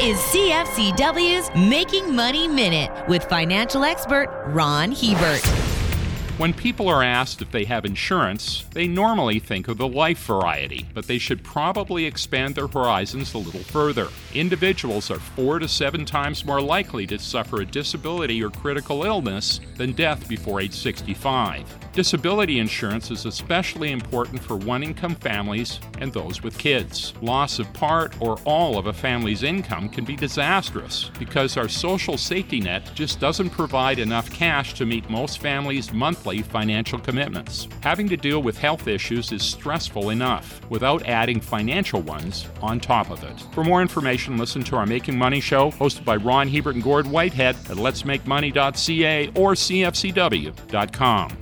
is CFCW's Making Money Minute with financial expert Ron Hebert. When people are asked if they have insurance, they normally think of the life variety, but they should probably expand their horizons a little further. Individuals are four to seven times more likely to suffer a disability or critical illness than death before age 65. Disability insurance is especially important for one income families and those with kids. Loss of part or all of a family's income can be disastrous because our social safety net just doesn't provide enough cash to meet most families' monthly financial commitments. Having to deal with health issues is stressful enough without adding financial ones on top of it. For more information, listen to our Making Money show hosted by Ron Hebert and Gord Whitehead at letsmakemoney.ca or cfcw.com.